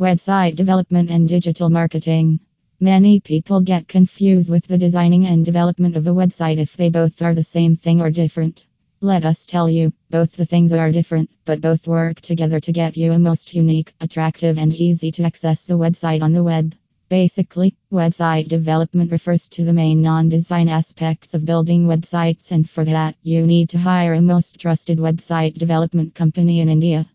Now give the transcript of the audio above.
Website development and digital marketing. Many people get confused with the designing and development of a website if they both are the same thing or different. Let us tell you, both the things are different, but both work together to get you a most unique, attractive, and easy to access the website on the web. Basically, website development refers to the main non design aspects of building websites, and for that, you need to hire a most trusted website development company in India.